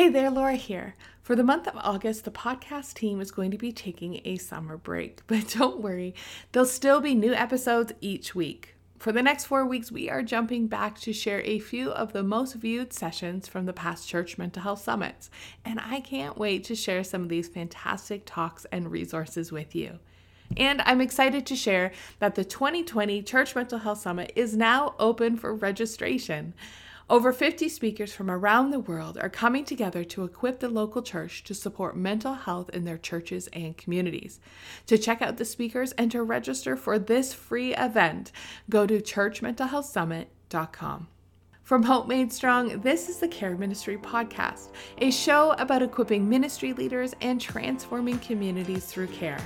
Hey there, Laura here. For the month of August, the podcast team is going to be taking a summer break, but don't worry, there'll still be new episodes each week. For the next four weeks, we are jumping back to share a few of the most viewed sessions from the past church mental health summits, and I can't wait to share some of these fantastic talks and resources with you. And I'm excited to share that the 2020 Church Mental Health Summit is now open for registration. Over 50 speakers from around the world are coming together to equip the local church to support mental health in their churches and communities. To check out the speakers and to register for this free event, go to churchmentalhealthsummit.com. From Hope Made Strong, this is the Care Ministry Podcast, a show about equipping ministry leaders and transforming communities through care.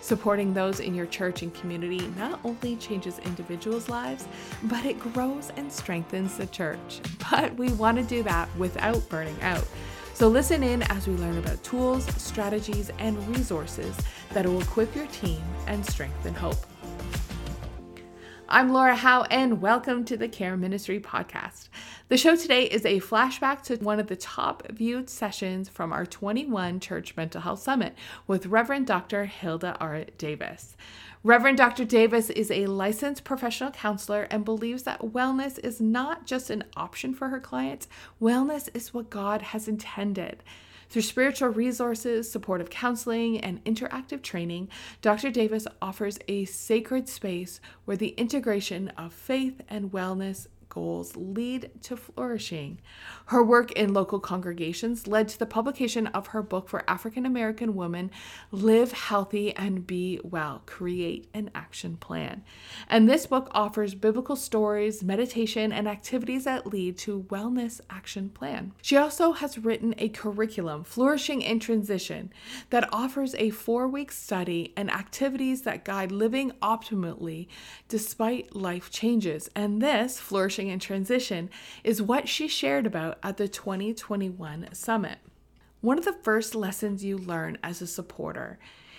Supporting those in your church and community not only changes individuals' lives, but it grows and strengthens the church. But we want to do that without burning out. So listen in as we learn about tools, strategies, and resources that will equip your team and strengthen hope. I'm Laura Howe, and welcome to the Care Ministry Podcast. The show today is a flashback to one of the top viewed sessions from our 21 Church Mental Health Summit with Reverend Dr. Hilda R. Davis. Reverend Dr. Davis is a licensed professional counselor and believes that wellness is not just an option for her clients, wellness is what God has intended. Through spiritual resources, supportive counseling, and interactive training, Dr. Davis offers a sacred space where the integration of faith and wellness goals lead to flourishing. Her work in local congregations led to the publication of her book for African American women, Live Healthy and Be Well Create an Action Plan. And this book offers biblical stories, meditation, and activities that lead to Wellness Action Plan. She also has written a curriculum, Flourishing in Transition, that offers a four week study and activities that guide living optimally despite life changes. And this, Flourishing flourishing and transition is what she shared about at the 2021 summit. One of the first lessons you learn as a supporter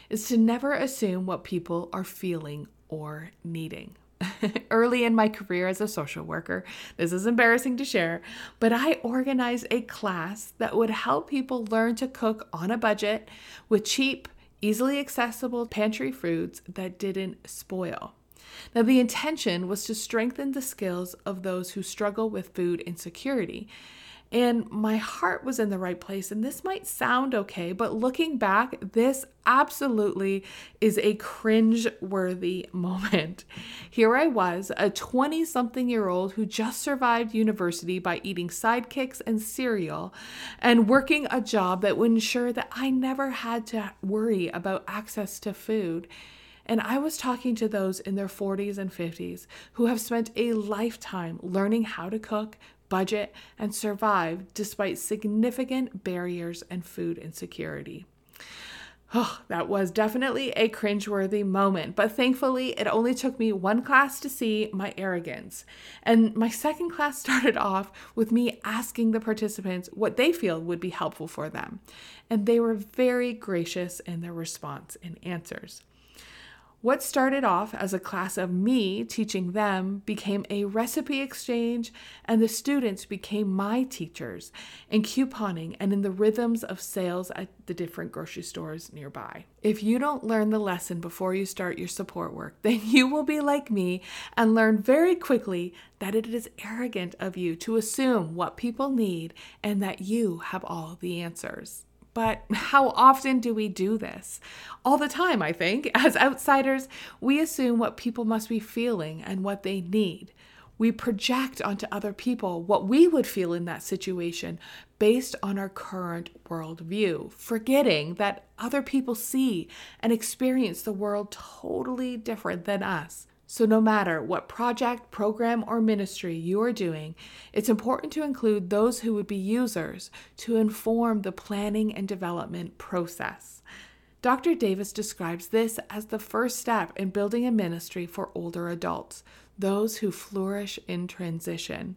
is to never assume what people are feeling or needing. Early in my career as a social worker, this is embarrassing to share, but I organized a class that would help people learn to cook on a budget with cheap, easily accessible pantry foods that didn't spoil. Now, the intention was to strengthen the skills of those who struggle with food insecurity. And my heart was in the right place. And this might sound okay, but looking back, this absolutely is a cringe worthy moment. Here I was, a 20 something year old who just survived university by eating sidekicks and cereal and working a job that would ensure that I never had to worry about access to food. And I was talking to those in their 40s and 50s who have spent a lifetime learning how to cook, budget, and survive despite significant barriers and food insecurity. Oh, that was definitely a cringeworthy moment, but thankfully it only took me one class to see my arrogance. And my second class started off with me asking the participants what they feel would be helpful for them. And they were very gracious in their response and answers. What started off as a class of me teaching them became a recipe exchange, and the students became my teachers in couponing and in the rhythms of sales at the different grocery stores nearby. If you don't learn the lesson before you start your support work, then you will be like me and learn very quickly that it is arrogant of you to assume what people need and that you have all the answers. But how often do we do this? All the time, I think. As outsiders, we assume what people must be feeling and what they need. We project onto other people what we would feel in that situation based on our current worldview, forgetting that other people see and experience the world totally different than us. So, no matter what project, program, or ministry you are doing, it's important to include those who would be users to inform the planning and development process. Dr. Davis describes this as the first step in building a ministry for older adults, those who flourish in transition.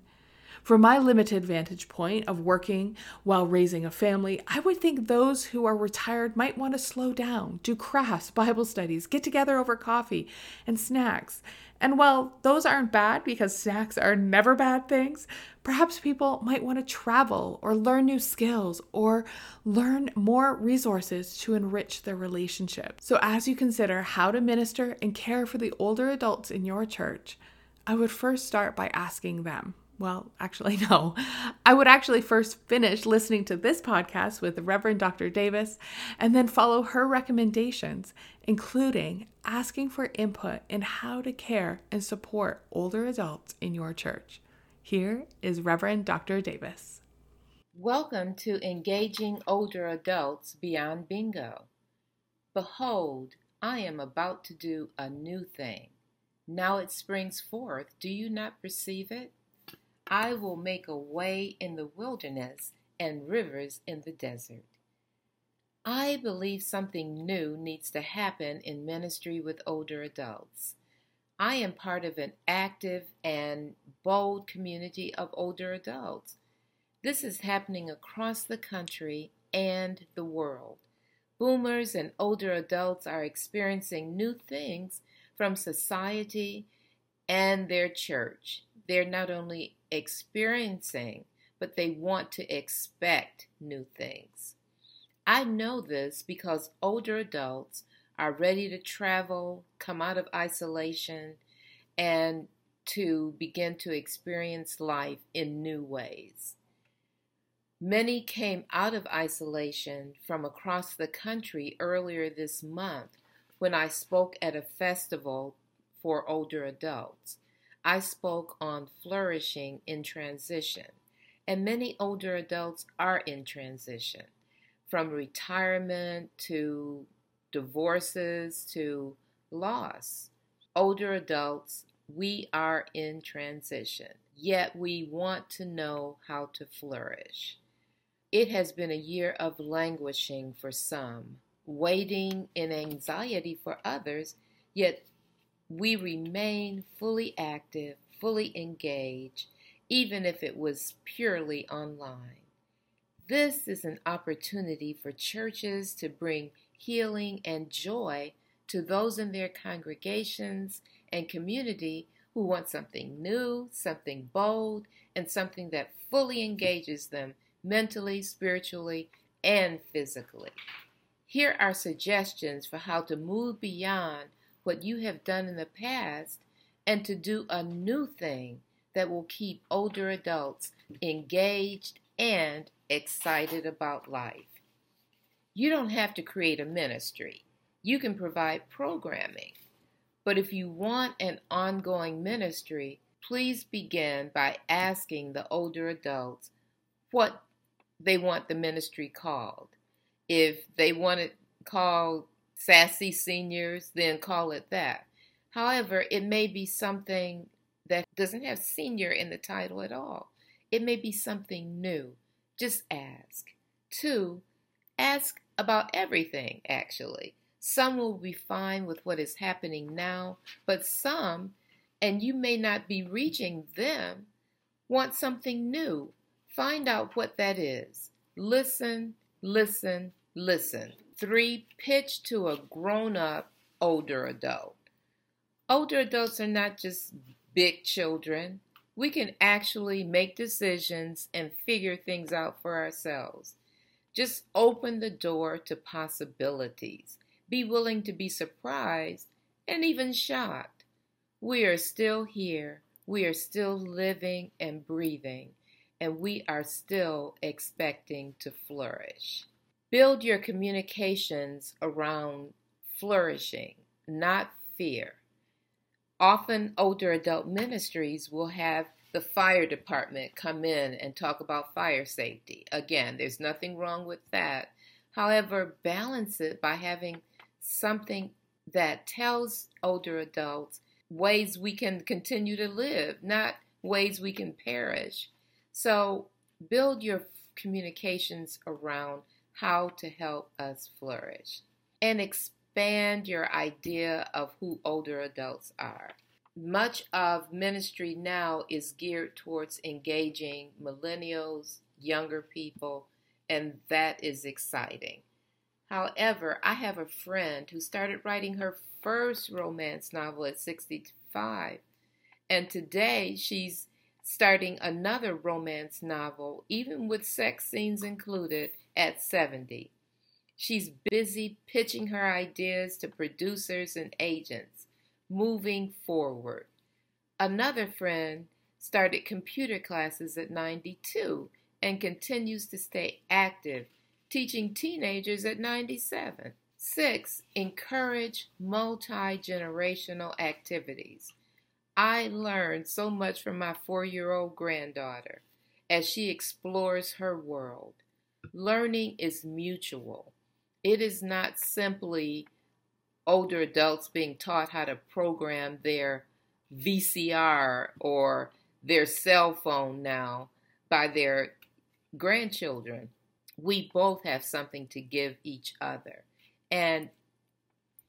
From my limited vantage point of working while raising a family, I would think those who are retired might want to slow down, do crafts, Bible studies, get together over coffee and snacks. And while those aren't bad because snacks are never bad things, perhaps people might want to travel or learn new skills or learn more resources to enrich their relationship. So, as you consider how to minister and care for the older adults in your church, I would first start by asking them. Well, actually, no. I would actually first finish listening to this podcast with Reverend Dr. Davis and then follow her recommendations, including asking for input in how to care and support older adults in your church. Here is Reverend Dr. Davis. Welcome to Engaging Older Adults Beyond Bingo. Behold, I am about to do a new thing. Now it springs forth. Do you not perceive it? I will make a way in the wilderness and rivers in the desert. I believe something new needs to happen in ministry with older adults. I am part of an active and bold community of older adults. This is happening across the country and the world. Boomers and older adults are experiencing new things from society and their church. They're not only experiencing, but they want to expect new things. I know this because older adults are ready to travel, come out of isolation, and to begin to experience life in new ways. Many came out of isolation from across the country earlier this month when I spoke at a festival for older adults. I spoke on flourishing in transition, and many older adults are in transition from retirement to divorces to loss. Older adults, we are in transition, yet we want to know how to flourish. It has been a year of languishing for some, waiting in anxiety for others, yet we remain fully active, fully engaged, even if it was purely online. This is an opportunity for churches to bring healing and joy to those in their congregations and community who want something new, something bold, and something that fully engages them mentally, spiritually, and physically. Here are suggestions for how to move beyond what you have done in the past and to do a new thing that will keep older adults engaged and excited about life. You don't have to create a ministry, you can provide programming. But if you want an ongoing ministry, please begin by asking the older adults what they want the ministry called. If they want it called Sassy Seniors, then call it that. However, it may be something that doesn't have senior in the title at all. It may be something new. Just ask. Two, ask about everything, actually. Some will be fine with what is happening now, but some, and you may not be reaching them, want something new. Find out what that is. Listen, listen, listen. Three, pitch to a grown up older adult. Older adults are not just big children. We can actually make decisions and figure things out for ourselves. Just open the door to possibilities. Be willing to be surprised and even shocked. We are still here. We are still living and breathing, and we are still expecting to flourish. Build your communications around flourishing, not fear. Often, older adult ministries will have the fire department come in and talk about fire safety. Again, there's nothing wrong with that. However, balance it by having something that tells older adults ways we can continue to live, not ways we can perish. So, build your communications around how to help us flourish and expand your idea of who older adults are. much of ministry now is geared towards engaging millennials, younger people, and that is exciting. However, I have a friend who started writing her first romance novel at 65, and today she's starting another romance novel, even with sex scenes included, at 70. She's busy pitching her ideas to producers and agents, moving forward. Another friend started computer classes at 92 and continues to stay active, teaching teenagers at 97. Six, encourage multi generational activities. I learned so much from my four year old granddaughter as she explores her world. Learning is mutual, it is not simply older adults being taught how to program their VCR or their cell phone now by their grandchildren. We both have something to give each other and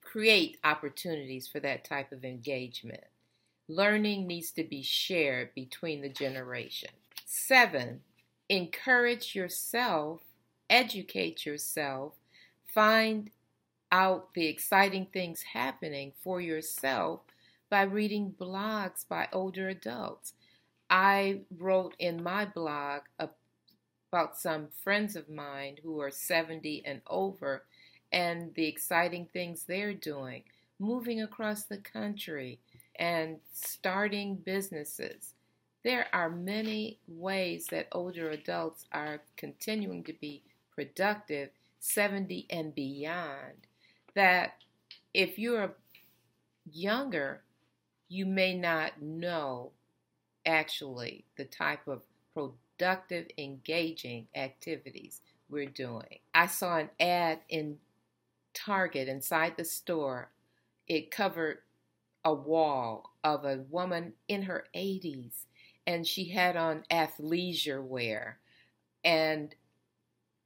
create opportunities for that type of engagement. Learning needs to be shared between the generation. Seven, encourage yourself, educate yourself, find out the exciting things happening for yourself by reading blogs by older adults. I wrote in my blog about some friends of mine who are 70 and over and the exciting things they're doing, moving across the country, and starting businesses. There are many ways that older adults are continuing to be productive, 70 and beyond, that if you're younger, you may not know actually the type of productive, engaging activities we're doing. I saw an ad in Target inside the store. It covered a wall of a woman in her 80s and she had on athleisure wear. And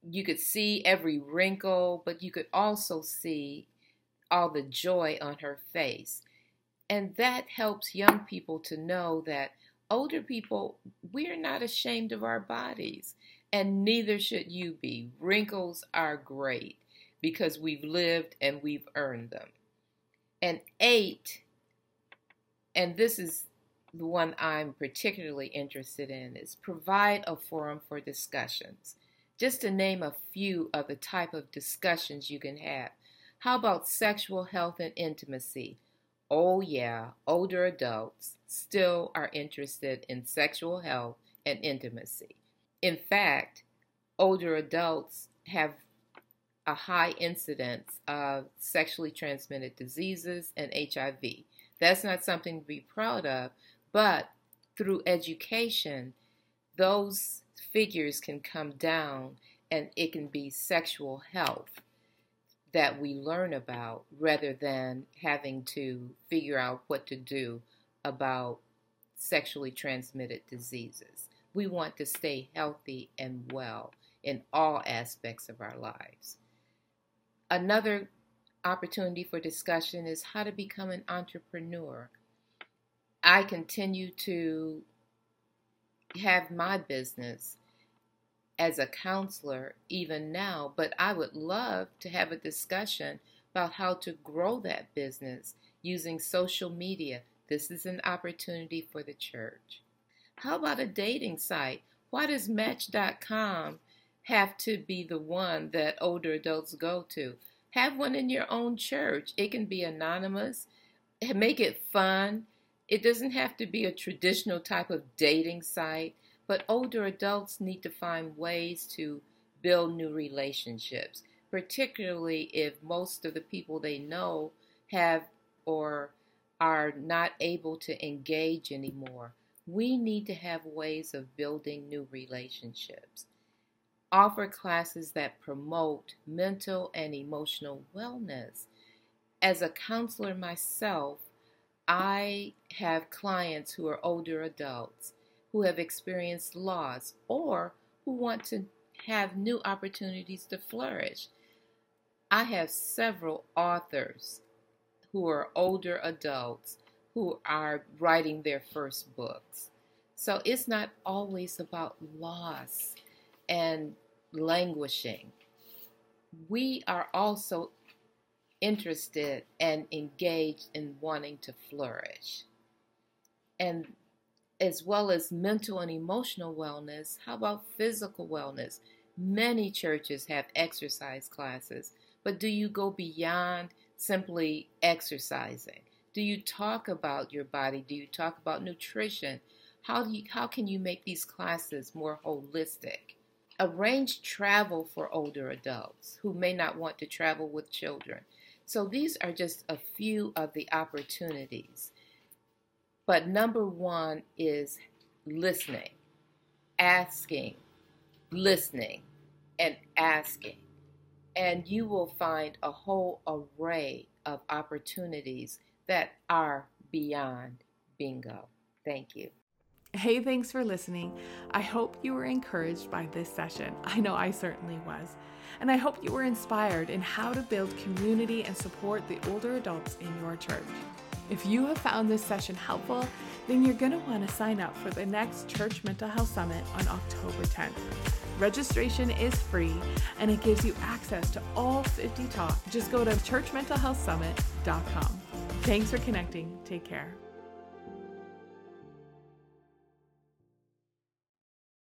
you could see every wrinkle but you could also see all the joy on her face. And that helps young people to know that older people we're not ashamed of our bodies and neither should you be. Wrinkles are great because we've lived and we've earned them. And eight and this is the one I'm particularly interested in, is provide a forum for discussions. Just to name a few of the type of discussions you can have. How about sexual health and intimacy? Oh, yeah, older adults still are interested in sexual health and intimacy. In fact, older adults have a high incidence of sexually transmitted diseases and HIV. That's not something to be proud of, but through education, those figures can come down and it can be sexual health that we learn about rather than having to figure out what to do about sexually transmitted diseases. We want to stay healthy and well in all aspects of our lives. Another opportunity for discussion is how to become an entrepreneur. I continue to have my business as a counselor even now, but I would love to have a discussion about how to grow that business using social media. This is an opportunity for the church. How about a dating site? Why does Match.com have to be the one that older adults go to? Have one in your own church. It can be anonymous, make it fun. It doesn't have to be a traditional type of dating site, but older adults need to find ways to build new relationships, particularly if most of the people they know have or are not able to engage anymore. We need to have ways of building new relationships offer classes that promote mental and emotional wellness. As a counselor myself, I have clients who are older adults who have experienced loss or who want to have new opportunities to flourish. I have several authors who are older adults who are writing their first books. So it's not always about loss and languishing. We are also interested and engaged in wanting to flourish. And as well as mental and emotional wellness, how about physical wellness? Many churches have exercise classes, but do you go beyond simply exercising? Do you talk about your body? Do you talk about nutrition? How do you, how can you make these classes more holistic? Arrange travel for older adults who may not want to travel with children. So these are just a few of the opportunities. But number one is listening, asking, listening, and asking. And you will find a whole array of opportunities that are beyond bingo. Thank you. Hey, thanks for listening. I hope you were encouraged by this session. I know I certainly was. And I hope you were inspired in how to build community and support the older adults in your church. If you have found this session helpful, then you're going to want to sign up for the next Church Mental Health Summit on October 10th. Registration is free and it gives you access to all 50 talks. Just go to churchmentalhealthsummit.com. Thanks for connecting. Take care.